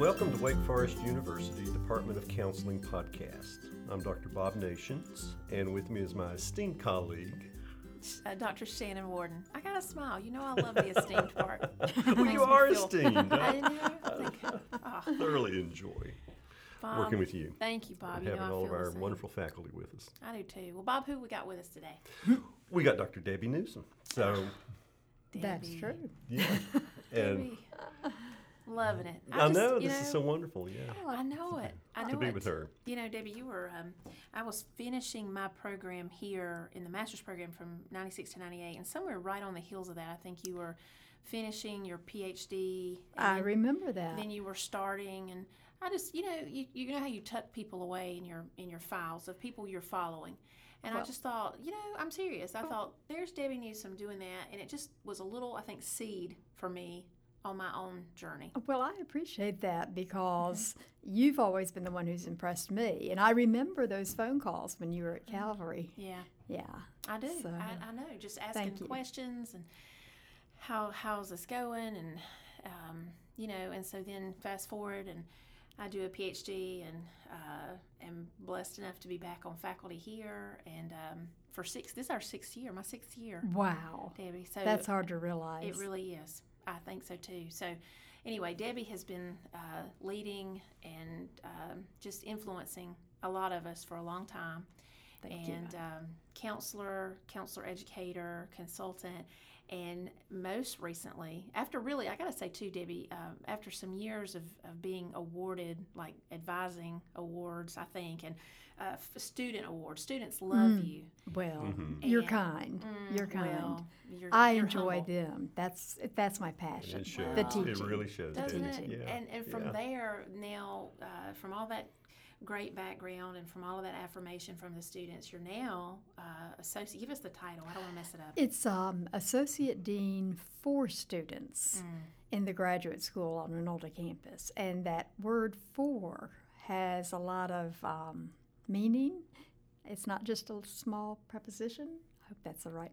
Welcome to Wake Forest University Department of Counseling podcast. I'm Dr. Bob Nations, and with me is my esteemed colleague. Uh, Dr. Shannon Warden. I got to smile. You know I love the esteemed part. well, you are feel- esteemed. I I know. I think, oh, thoroughly enjoy Bob, working with you Thank you, Bob. and You know having all of our wonderful faculty with us. I do too. Well, Bob, who we got with us today? We got Dr. Debbie Newsom. So, That's true. yeah. and Debbie. Loving it. I, just, know you this is so wonderful, yeah. I know it. I know it. To be it. with her. You know, Debbie, you were. Um, I was finishing my program here in the master's program from '96 to '98, and somewhere right on the heels of that, I think you were finishing your PhD. I then- remember that. then you were starting and i just you know you, you know how you tuck people away in your in your files of people you're following and i just thought you know i'm serious i thought there's debbie newsom doing that and it just was a little i think seed for me on my own journey Well, I appreciate that because you've always been the one who's impressed me. And I remember those phone calls when you were at Calvary. yeah Yeah. i do So, I, I know just asking questions and how how's this going and um, you know and so then fast forward and I do a PhD and uh, am blessed enough to be back on faculty here and um, for six this is our sixth year my sixth year Wow. Debbie so That's hard to realize. it really is I think so too so anyway Debbie has been uh, leading and um, just influencing a lot of us for a long time Thank you. and um, counselor, counselor educator, consultant, and most recently, after really, I gotta say too, Debbie, um, after some years of, of being awarded like advising awards, I think, and uh, student awards, students love Mm. you. Well, Mhm. you're kind. Mm, You're kind. Well, you're, I you're enjoy humble. them. That's that's my passion. It shows. The Wow. teaching. It really shows. Doesn't Debbie. it? Yeah. And and from yeah. there now, uh, from all that great background and from all of that affirmation from the students, you're now uh, associate. Give us the title. I don't want to mess it up. It's um, associate dean for students Mm. in the graduate school on Reynolda campus, and that word "for" has a lot of um, meaning. It's not just a small preposition. I hope that's the right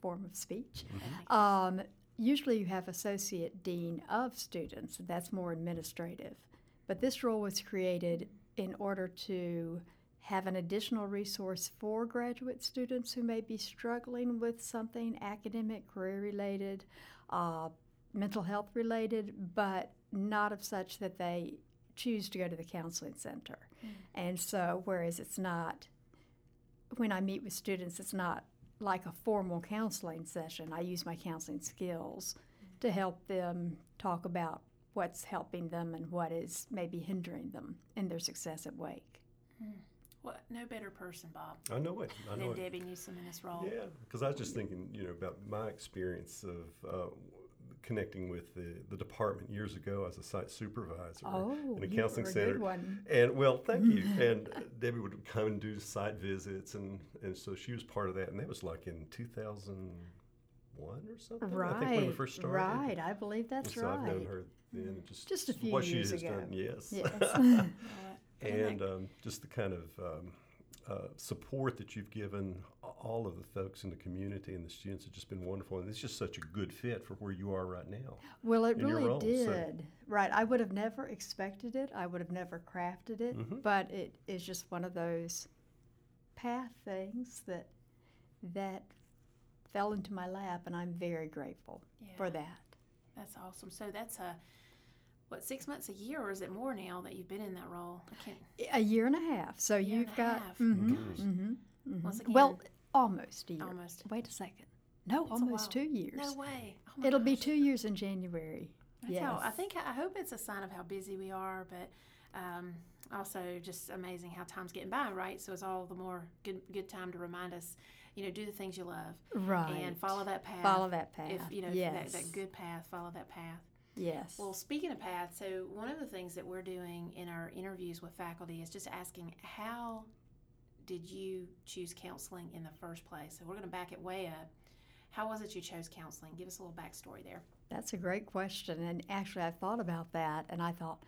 form of speech. Mm-hmm. Um, usually, you have associate dean of students, and that's more administrative. But this role was created in order to have an additional resource for graduate students who may be struggling with something academic, career related, uh, mental health related, but not of such that they choose to go to the counseling center. Mm. And so, whereas it's not, when I meet with students, it's not like a formal counseling session. I use my counseling skills mm. to help them talk about what's helping them and what is maybe hindering them in their success at Wake. Hmm. What? No better person, Bob, I know it. I know than it. Debbie Newsom in this role. Yeah, because I was just thinking, you know, about my experience of uh, connecting with the, the department years ago as a site supervisor Oh, in a you counseling a center. good one. And well, thank you. And Debbie would come and do site visits, and, and so she was part of that. And that was like in 2001 or something. Right, I think when we first started. right. I believe that's so I've known her then, just Just a few what years she has ago. done. Yes. Yes. And um, just the kind of um, uh, support that you've given all of the folks in the community and the students has just been wonderful, and it's just such a good fit for where you are right now. Well, it really role, so- did. Right. I would have never expected it. I would have never crafted it. Mhm. But it is just one of those path things that that fell into my lap, and I'm very grateful for that. That's awesome. So that's a what six months a year, or is it more now that you've been in that role? I can't. A year and a half. So Year you've a got. half. mhm, Goodness. mhm, mhm. Once again, well, almost a year. almost. Wait a second. No, It's almost two years. No way. Oh It'll be two years in January. That's yes. how I think. I hope it's a sign of how busy we are, but um, also just amazing how time's getting by, right? So it's all the more good good time to remind us, you know, do the things you love Right. and follow that path. Follow that path. If you know yes. that, that good path, follow that path. Yes. Well, speaking of path, so one of the things that we're doing in our interviews with faculty is just asking how did you choose counseling in the first place? So we're going to back it way up. How was it you chose counseling? Give us a little backstory there. That's a great question. And actually, I thought about that and I thought,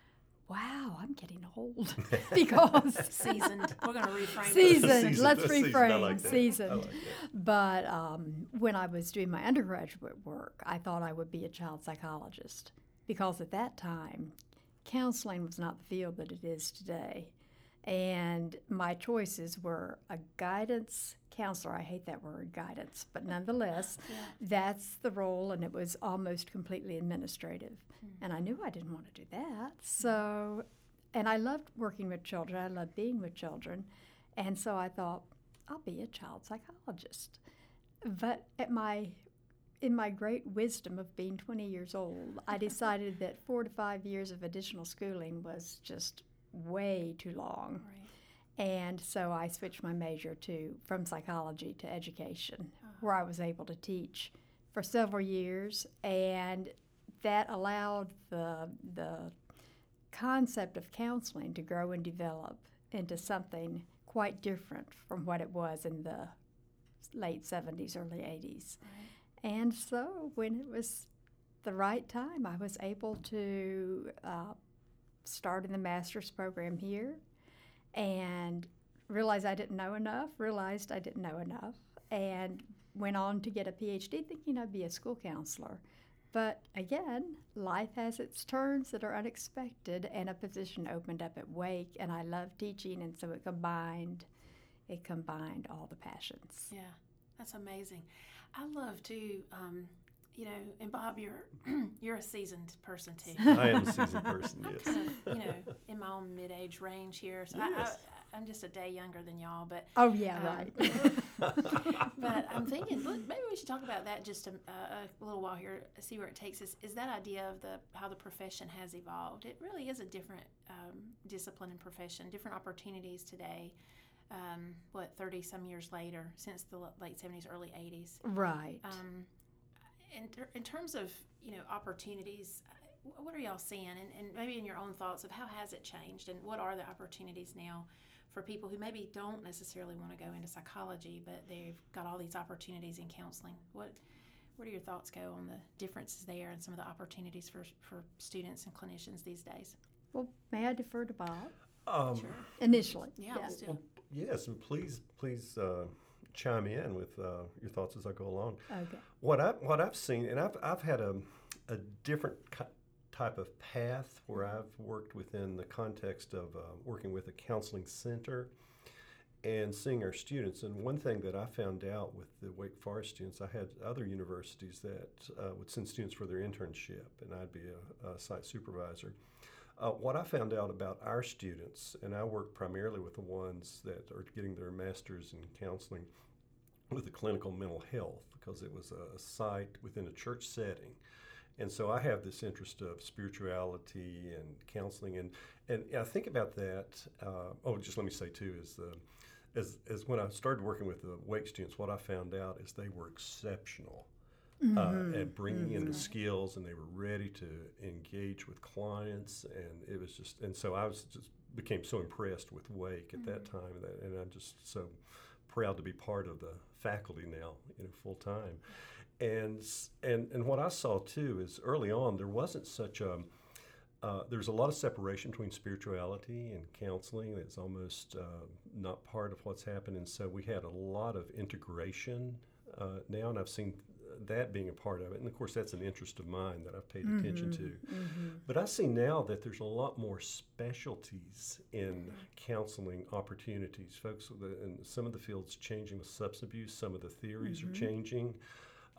wow, I'm getting old because Seasoned. We're going to reframe it. Seasoned. Seasoned. Let's Seasoned. I reframe. like that. I Seasoned. like. But um, when I was doing my undergraduate work, I thought I would be a child psychologist because at that time, counseling was not the field that it is today. And my choices were a guidance counselor. I hate that word, guidance, but nonetheless, Yeah. that's the role, and it was almost completely administrative. Hmm. And I knew I didn't want to do that. Hmm. So, and I loved working with children, I loved being with children. And so I thought, I'll be a child psychologist. But at my in my great wisdom of being 20 years old, I decided that four to five years of additional schooling was just way too long. Right. And so I switched my major to from psychology to education, where I was able to teach for several years, and that allowed the the concept of counseling to grow and develop into something quite different from what it was in the late 70s, early 80s. Right. And so when it was the right time, I was able to uh, start in the master's program here and realized I didn't know enough, realized I didn't know enough, and went on to get a PhD thinking I'd be a school counselor. But again, life has its turns that are unexpected, and a position opened up at Wake, and I love teaching, and so it combined, it combined all the passions. Yeah, that's amazing. I love to, um, you know, and Bob, you're you're a seasoned person too. I am a seasoned person, I'm yes. kind of, you know, in my own mid-age range here, so Yes. I, I, I'm just a day younger than y'all. But Oh yeah, Um, right. but I'm thinking, look, maybe we should talk about that just a, a, little while here, see where it takes us. Is that idea of the how the profession has evolved? It really is a different um, discipline and profession, different opportunities today. Um, what 30 some years later, since the late 70s, early 80s. right. Um, in, ter- in terms of you know opportunities, what are y'all seeing, and, and maybe in your own thoughts of how has it changed, and what are the opportunities now for people who maybe don't necessarily want to go into psychology, but they've got all these opportunities in counseling. What where do your thoughts go on the differences there and some of the opportunities for for students and clinicians these days? well, may I defer to Bob Um, Sure. initially? Yeah, let's well, yes, and please, please uh, chime in with uh, your thoughts as I go along. Okay. What I what I've seen, and I've I've had a a different ki- type of path where I've worked within the context of uh, working with a counseling center and seeing our students. And one thing that I found out with the Wake Forest students, I had other universities that uh, would send students for their internship, and I'd be a, a site supervisor. Uh, what I found out about our students, and I work primarily with the ones that are getting their master's in counseling with the clinical mental health, because it was a site within a church setting. And so I have this interest of spirituality and counseling, and, and I think about that. Uh, oh, just let me say too is the as, as when I started working with the Wake students, what I found out is they were exceptional uh, at bringing in the skills, and they were ready to engage with clients, and it was just, and so I was just became so impressed with Wake at that time, that, and I'm just so proud to be part of the faculty now, you know, full time. And and and what I saw too is early on there wasn't such a uh, there's a lot of separation between spirituality and counseling. It's almost uh, not part of what's happened, and so we had a lot of integration uh, now, and I've seen that being a part of it. And of course, that's an interest of mine that I've paid attention to. But I see now that there's a lot more specialties in counseling opportunities. Folks, and some of the fields changing with substance abuse, some of the theories are changing.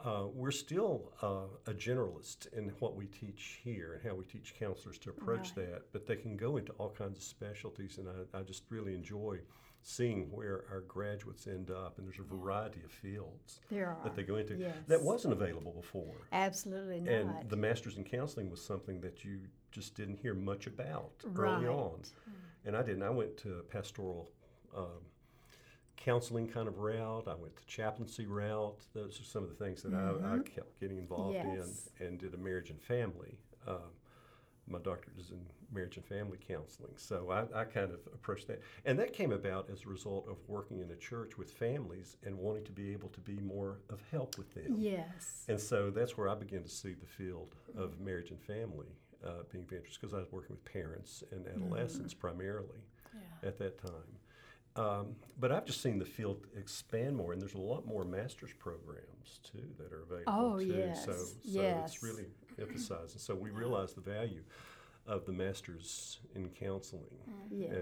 Uh, we're still uh, a generalist in what we teach here and how we teach counselors to approach Right. that, but they can go into all kinds of specialties, and I, I just really enjoy seeing where our graduates end up, and there's a variety of fields that they go into yes. that wasn't available before. Absolutely not. And the master's in counseling was something that you just didn't hear much about early Right. on. And I didn't. I went to pastoral um, counseling kind of route. I went to chaplaincy route. Those are some of the things that I, I kept getting involved Mm-hmm. Yes. in and did a marriage and family. Um, my doctorate is in marriage and family counseling. So I, I kind of approached that. And that came about as a result of working in a church with families and wanting to be able to be more of help with them. yes. And so that's where I began to see the field of marriage and family uh, being of interest because I was working with parents and adolescents primarily Yeah. at that time. Um, but I've just seen the field expand more, and there's a lot more master's programs too that are available Oh, too. yes, So, so yes. it's really emphasized, and so we realize the value. of the Masters in Counseling Yes.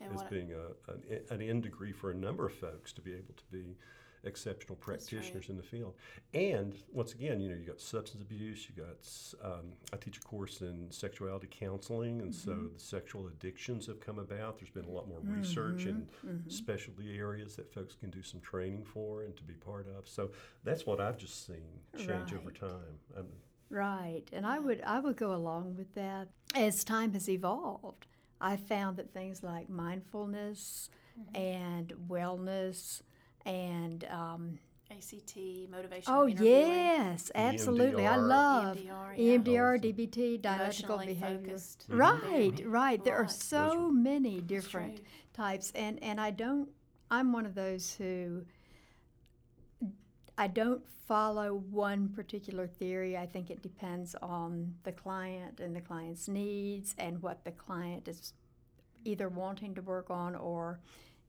as, as being a, an, an end degree for a number of folks to be able to be exceptional That's right. practitioners in the field. And once again, you know, you got substance abuse, you got um, I teach a course in sexuality counseling, and so Mm-hmm. the sexual addictions have come about. There's been a lot more research in Mm-hmm. specialty areas that folks can do some training for and to be part of. So that's what I've just seen change over Right. time. Um, Right, and I would I would go along with that. As time has evolved, I found that things like mindfulness and wellness and um, ACT, motivational oh yes, absolutely, I love EMDR, yeah. EMDR, Awesome. DBT, dialectical emotionally behavior. focused. Right, therapy. right. There are so are- many different types, and and I don't. I'm one of those who. I don't follow one particular theory. I think it depends on the client and the client's needs and what the client is either wanting to work on or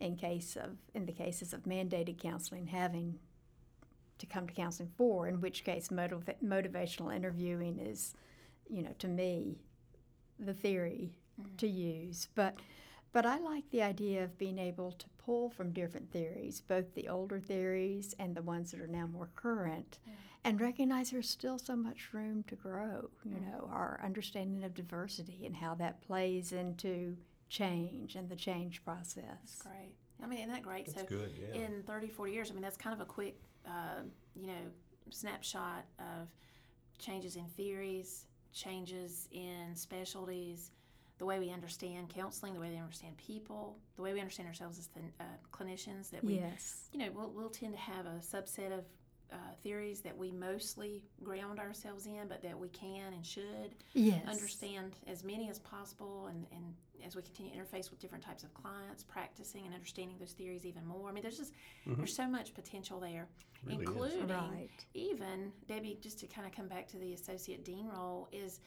in case of in the cases of mandated counseling having to come to counseling for in which case motiva- motivational interviewing is you know to me the theory mm-hmm. to use. But but I like the idea of being able to pull from different theories, both the older theories and the ones that are now more current, and recognize there's still so much room to grow. You mm-hmm. know, our understanding of diversity and how that plays into change and the change process. Great. I mean, isn't that great? That's so good, yeah. in 30, 40 years, I mean, that's kind of a quick, uh, you know, snapshot of changes in theories, changes in specialties, the way we understand counseling, the way we understand people, the way we understand ourselves as the, uh, clinicians. That we, Yes. you know, we'll, we'll tend to have a subset of uh, theories that we mostly ground ourselves in, but that we can and should Yes. understand as many as possible and, and as we continue to interface with different types of clients practicing and understanding those theories even more i mean there's just there's so much potential there Really including Right. even debbie just to kind of come back to the associate dean role is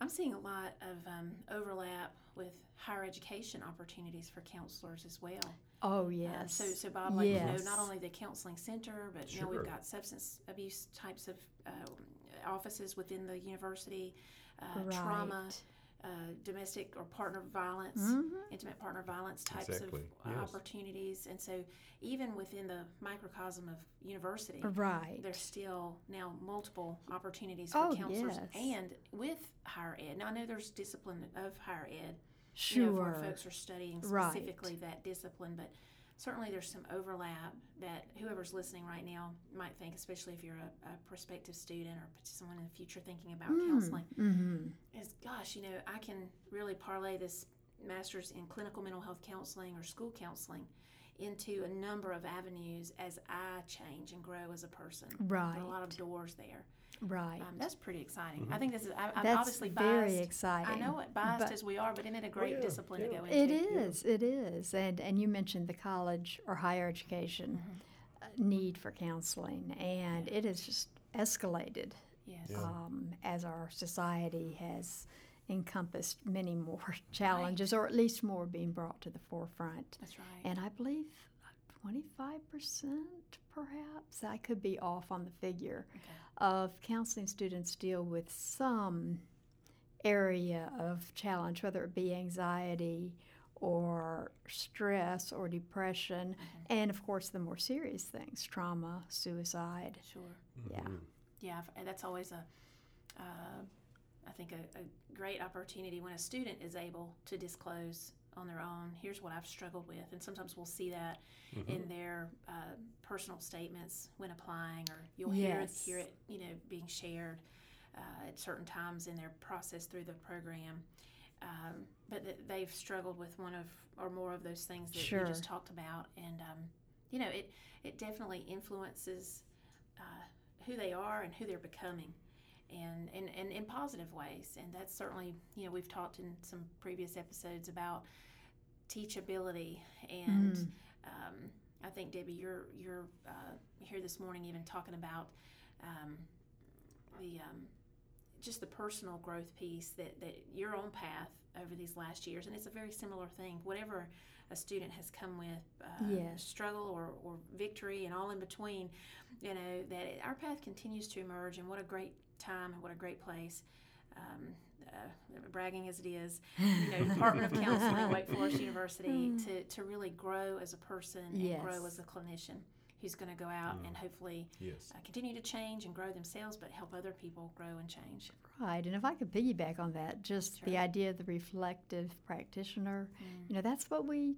i'm seeing a lot of um, overlap with higher education opportunities for counselors as well Oh uh, yes. so, so Bob, like you know, not only the counseling center, but you know, Sure. we've got substance abuse types of uh, offices within the university, uh, trauma, Right. uh, domestic or partner violence, Mhm. intimate partner violence types Exactly, of yes. opportunities, and so even within the microcosm of university, Right. there's still now multiple opportunities for Oh, counselors yes. and with higher ed. Now I know there's discipline of higher ed, Sure. you know, where folks are studying Right. specifically that discipline, but certainly there's some overlap that whoever's listening right now might think, especially if you're a, a prospective student or someone in the future thinking about counseling, mm-hmm. is gosh, you know, I can really parlay this master's in clinical mental health counseling or school counseling into a number of avenues as I change and grow as a person. Right. There are a lot of Right. doors there. Right. Um, that's pretty exciting. I think this is. I, I'm That's obviously very biased. exciting. I know it biased but- as we are, but isn't it a great yeah, discipline to go into? It is. It is. And and you mentioned the college or higher education Mm-hmm. uh, need for counseling, and it has just escalated Yes. Yeah. um, as our society has encompassed many more challenges, or at least more being brought to the forefront. That's right. And I believe. 25% perhaps i could be off on the figure Okay. Of counseling students deal with some area of challenge, whether it be anxiety or stress or depression, and of course the more serious things trauma, suicide. Sure. Yeah. Mhm. Yeah, f- that's always a, uh, I think, a, a great opportunity when a student is able to disclose on their own. Here's what I've struggled with, and sometimes we'll see that in their uh, personal statements when applying, or you'll hear Yes. hear it, you know, being shared uh, at certain times in their process through the program. Um, but that they've struggled with one of or more of those things that you just talked about, and um, you know, it it definitely influences uh, who they are and who they're becoming and, and, and in positive ways and that's certainly you know we've talked in some previous episodes about teachability and Mm. um, I think Debbie you're you're uh, here this morning even talking about um, the um, just the personal growth piece that, that your own path over these last years and it's a very similar thing whatever a student has come with uh, Yes. struggle or, or victory and all in between you know that it, our path continues to emerge and what a great time and what a great place um, uh, bragging as it is, you know, Department of Counseling, at Wake Forest University, to, to really grow as a person and grow as a clinician who's going to go out and hopefully Yes. uh, continue to change and grow themselves, but help other people grow and change. Right, and if I could piggyback on that, just the idea of the reflective practitioner, Mm. you know, that's what we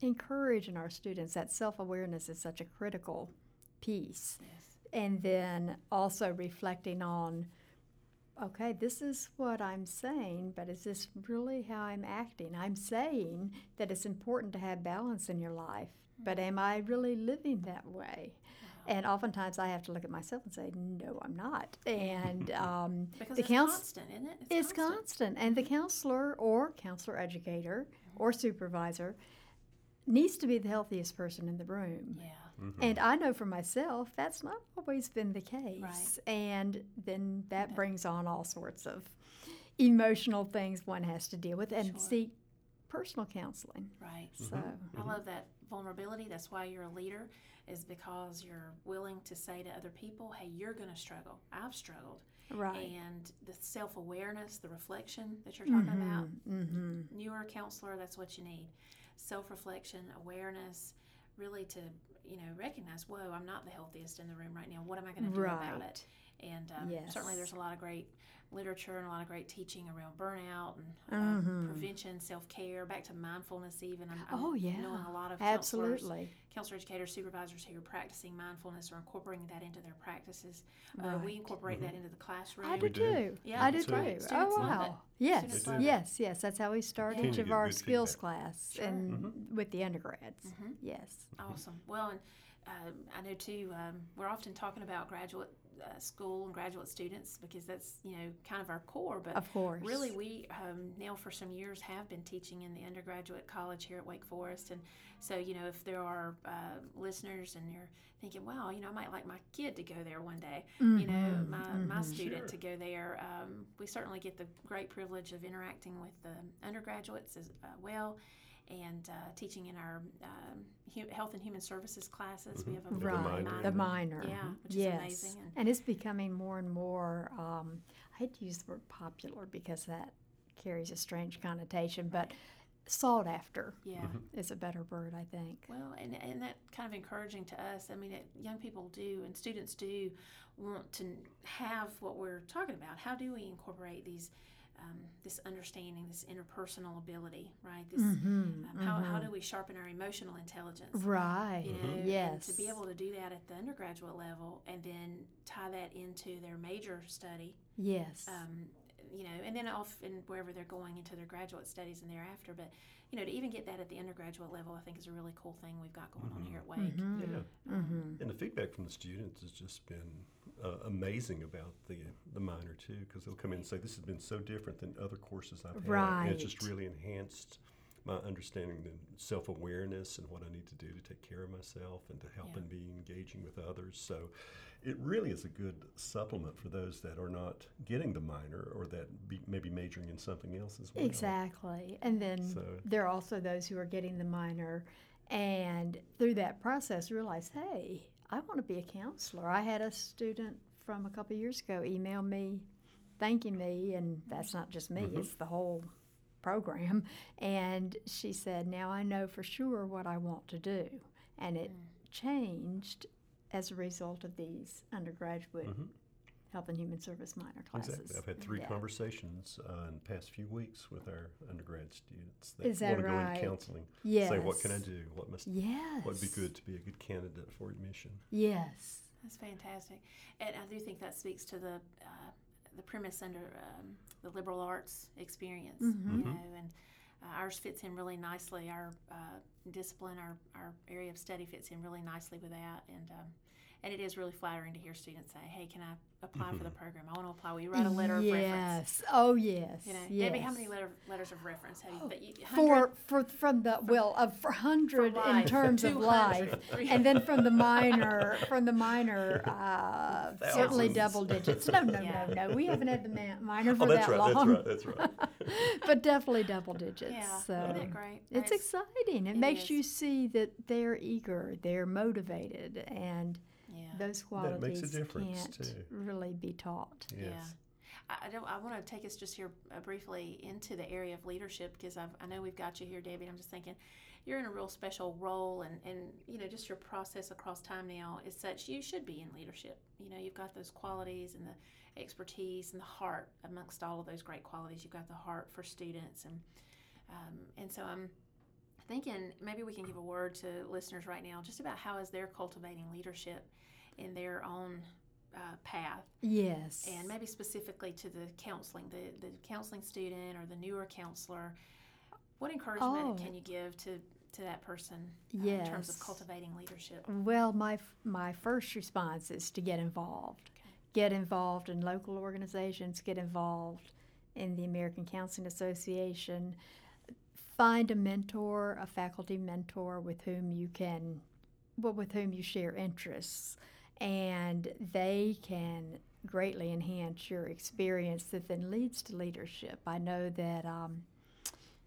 encourage in our students. That self awareness is such a critical piece. Yes. And then also reflecting on, okay, this is what I'm saying, but is this really how I'm acting? I'm saying that it's important to have balance in your life, but am I really living that way? And oftentimes I have to look at myself and say, no, I'm not. And um, Because the it's couns- constant, isn't it? it's constant. And the counselor or counselor educator or supervisor needs to be the healthiest person in the room. Yeah. Mm-hmm. And I know for myself that's not always been the case. Right. And then that brings on all sorts of emotional things one has to deal with and Sure. seek personal counseling. Right. So, mm-hmm. I mm-hmm. love that vulnerability. That's why you're a leader, is because you're willing to say to other people, hey, you're going to struggle. I've struggled. right. And the self awareness, the reflection that you're talking about, Mm-hmm. newer counselor, that's what you need. Self reflection, awareness, really to, you know, recognize, whoa, I'm not the healthiest in the room right now. What am I going to do about it? And um, certainly there's a lot of great literature and a lot of great teaching around burnout and uh, Mhm. prevention, self care, back to mindfulness, even. I'm, I'm Oh, yeah. knowing a lot of counselors, Absolutely. counselor educators, supervisors who are practicing mindfulness or incorporating that into their practices. Uh, we Right. incorporate that into the classroom. I do too. Yeah, I do too. too. Oh Students love it. wow! Yes, Students love it. yes, yes. That's how we start Yeah. each of our skills feedback. class Sure. and with the undergrads. Mhm. Yes. Awesome. Well, and um, I know too. Um, we're often talking about graduate uh, school and graduate students because that's you know kind of our core. But Of course. really, we um, now for some years have been teaching in the undergraduate college here at Wake Forest, and so you know if there are uh, listeners and you're thinking, wow, you know, I might like my kid to go there one day. You know, Mhm, my my mhm. student Sure. to go there. Um, we certainly get the great privilege of interacting with the undergraduates as uh, well. And uh, teaching in our um, hu- health and human services classes, we have a The Right, minor. the minor. Yeah, which is yes. amazing. And And it's becoming more and more, um, I hate to use the word popular because that carries a strange connotation, but sought after yeah. is a better word, I think. Well, and, and that kind of encouraging to us. I mean, it, young people do and students do want to have what we're talking about. How do we incorporate these, um, this understanding, this interpersonal ability, right? This, Mhm, um, how, how mhm. do we sharpen our emotional intelligence? Right. You know, Yes. And to be able to do that at the undergraduate level and then tie that into their major study, Yes. um, you know, and then off in wherever they're going into their graduate studies and thereafter. But you know, to even get that at the undergraduate level, I think is a really cool thing we've got going on here at Wake. Mhm, Yeah. mhm. And the feedback from the students has just been uh, amazing about the the minor too, because they'll come in and say, "This has been so different than other courses I've had, and it's just really enhanced my understanding and self awareness and what I need to do to take care of myself and to help Yeah. and be engaging with others." So, it really is a good supplement for those that are not getting the minor or that be, maybe majoring in something else as well. Exactly. And then So- there are also those who are getting the minor and through that process realize, hey, I want to be a counselor. I had a student from a couple years ago email me thanking me, and that's not just me, it's the whole program. And she said, Now I know for sure what I want to do. And it changed as a result of these undergraduate Mhm. Health and human service minor classes. Exactly. I've had three Yeah. conversations uh, in the past few weeks with our undergrad students that Is that want to go into counseling. Yes. Say, what can I do? What must Yes. what would be good to be a good candidate for admission? Yes. That's fantastic, and I do think that speaks to the uh, the premise under um, the liberal arts experience. Mhm. You know, and uh, ours fits in really nicely. Our uh, discipline, our our area of study fits in really nicely with that, and um, and it is really flattering to hear students say, "Hey, can I apply for the program? I want to apply." Will you write a letter of reference. yes. Oh, yes. You know, yes. Debbie, how many letter, letters of reference have you? But you For, for from the well of for hundred in terms of life, 300. and then from the minor from the minor uh, certainly double digits. No, no, Yeah. no, no. We haven't had the ma- minor for Oh, that's that right. long, That's right. That's right. but definitely double digits. yeah, so isn't that great? it's Nice. exciting. It, It makes is. you see that they're eager, they're motivated, and yeah. those That makes a qualities difference, can't too. really be taught. Yes. I, I don't. I want to take us just here uh, briefly into the area of leadership because I've, I know we've got you here, Debbie. I'm just thinking you're in a real special role, and and you know just your process across time now is such you should be in leadership. You know, you've got those qualities and the expertise and the heart amongst all of those great qualities. You've got the heart for students, and um, and so I'm thinking maybe we can give a word to listeners right now just about how is they're cultivating leadership in their own uh, path Yes. and maybe specifically to the counseling the, the counseling student or the newer counselor what encouragement Oh. can you give to to that person uh, in terms of cultivating leadership Well, my my first response is to get involved. Okay. Get involved in local organizations. Get involved in the American Counseling Association. Find a mentor, a faculty mentor with whom you can, well, with whom you share interests, and they can greatly enhance your experience that then leads to leadership. I know that. Um,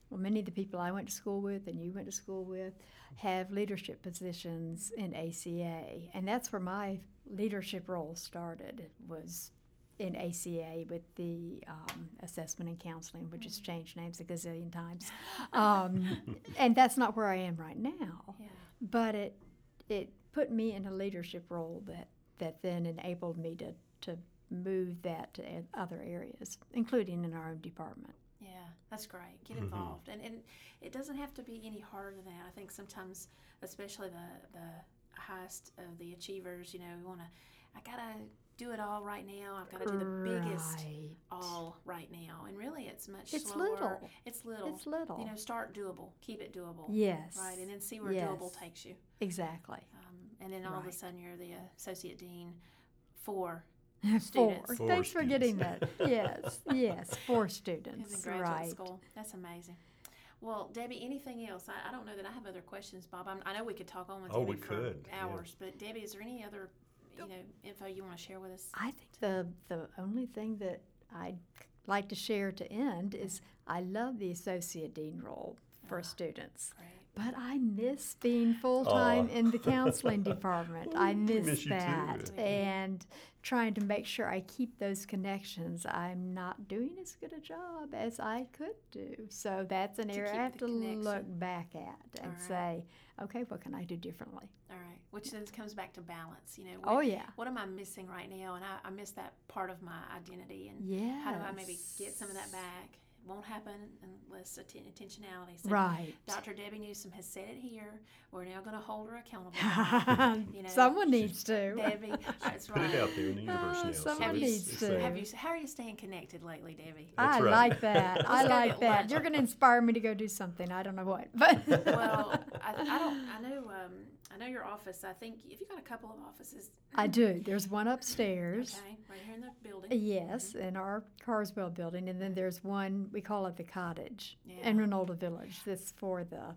well, many of the people I went to school with and you went to school with have leadership positions in ACA, and that's where my leadership role started. Was in ACA with the um, assessment and counseling, which has changed names a gazillion times, um, and that's not where I am right now. yeah But it it put me in a leadership role that that then enabled me to to move that to other areas, including in our own department. Yeah, that's great. Get Mhm. involved, and and it doesn't have to be any harder than that. I think sometimes, especially the the highest of the achievers, you know, we want to. I gotta do it all right now. I've got to do the biggest all right now, and really, it's much It's slower. little. It's little. It's little. You know, start doable. Keep it doable. yes. Right, and then see where doable takes you. Exactly. And then all of a sudden, you're the associate dean for Four. Students. Four Thanks for getting that. yes. Yes. Four in students. the graduate right. school. That's amazing. Well, Debbie, anything else? I, I don't know that I have other questions, Bob. I'm, I know we could talk on with Oh, Debbie we for could, yeah. hours, but Debbie, is there any other you know info you want to share with us? I think the the only thing that I'd like to share to end is I love the associate dean role for Ah. students. Great. But I miss being full time Aw. in the counseling department. I miss, miss you too. that. And trying to make sure I keep those connections. I'm not doing as good a job as I could do. So that's an To area I have to connection. look back at and Alright. say, okay, what can I do differently? All right. Which then comes back to balance. You know. Oh, yeah. What am I missing right now? And I, I miss that part of my identity. And Yeah. how do I maybe get some of that back? Won't happen unless atten- intentionality. So Right. Dr. Debbie Newsom has said it here. We're now going to hold her accountable. You know, Someone needs to. Debbie, that's Put it out there in the universe Uh, now. so someone it's- needs it's to. there. Have you? How are you staying connected lately, Debbie? That's I right. like that. I like that. lunch. You're going to inspire me to go do something. I don't know what, but well, I, I don't. I know. Um, I know your office. I think if you got a couple of offices. I do. There's one upstairs. Okay, right here in the building. Yes, mm-hmm. in our Carswell building, and then there's one we call it the cottage Yeah. in Reynolda Village. That's for the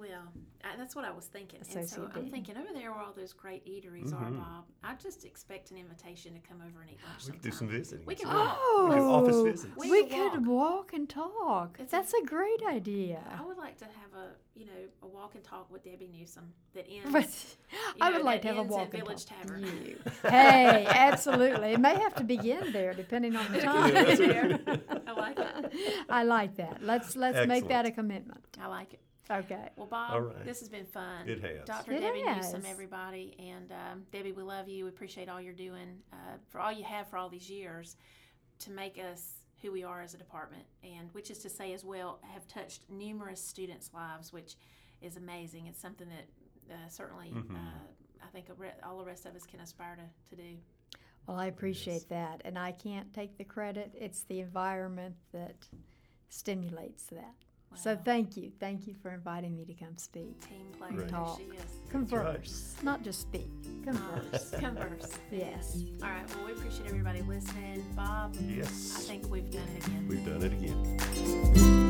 Well, I, that's what I was thinking. And so I'm dean. thinking over there where all those great eateries are, Mhm. Bob. I just expect an invitation to come over and eat lunch. We could do some sometime. visiting. We can sometime. walk. We could office Oh, visits. We we could could walk and talk. It's That's a great idea. I would like to have a you know a walk and talk with Debbie Newsom that ends. But you I know, would like to have a ends at walk and Village talk Tavern. you. hey, absolutely. It may have to begin there depending on the time. that's there. I like it. I like that. Let's let's make that a commitment. I like it. Okay. Well, Bob, All right. this has been fun. It has. Dr. It Debbie Newsom, has. everybody. And um, Debbie, we love you. We appreciate all you're doing uh, for all you have for all these years to make us who we are as a department. And which is to say, as well, have touched numerous students' lives, which is amazing. It's something that uh, certainly Mhm. uh, I think all the rest of us can aspire to, to do. Well, I appreciate that, and I can't take the credit. It's the environment that stimulates that. So thank you, thank you for inviting me to come speak, Team player, Right. Talk. she is. converse, not just speak, converse. Converse. yes. All right. Well, we appreciate everybody listening. Bob, Yes. I think we've done it again. We've done it again.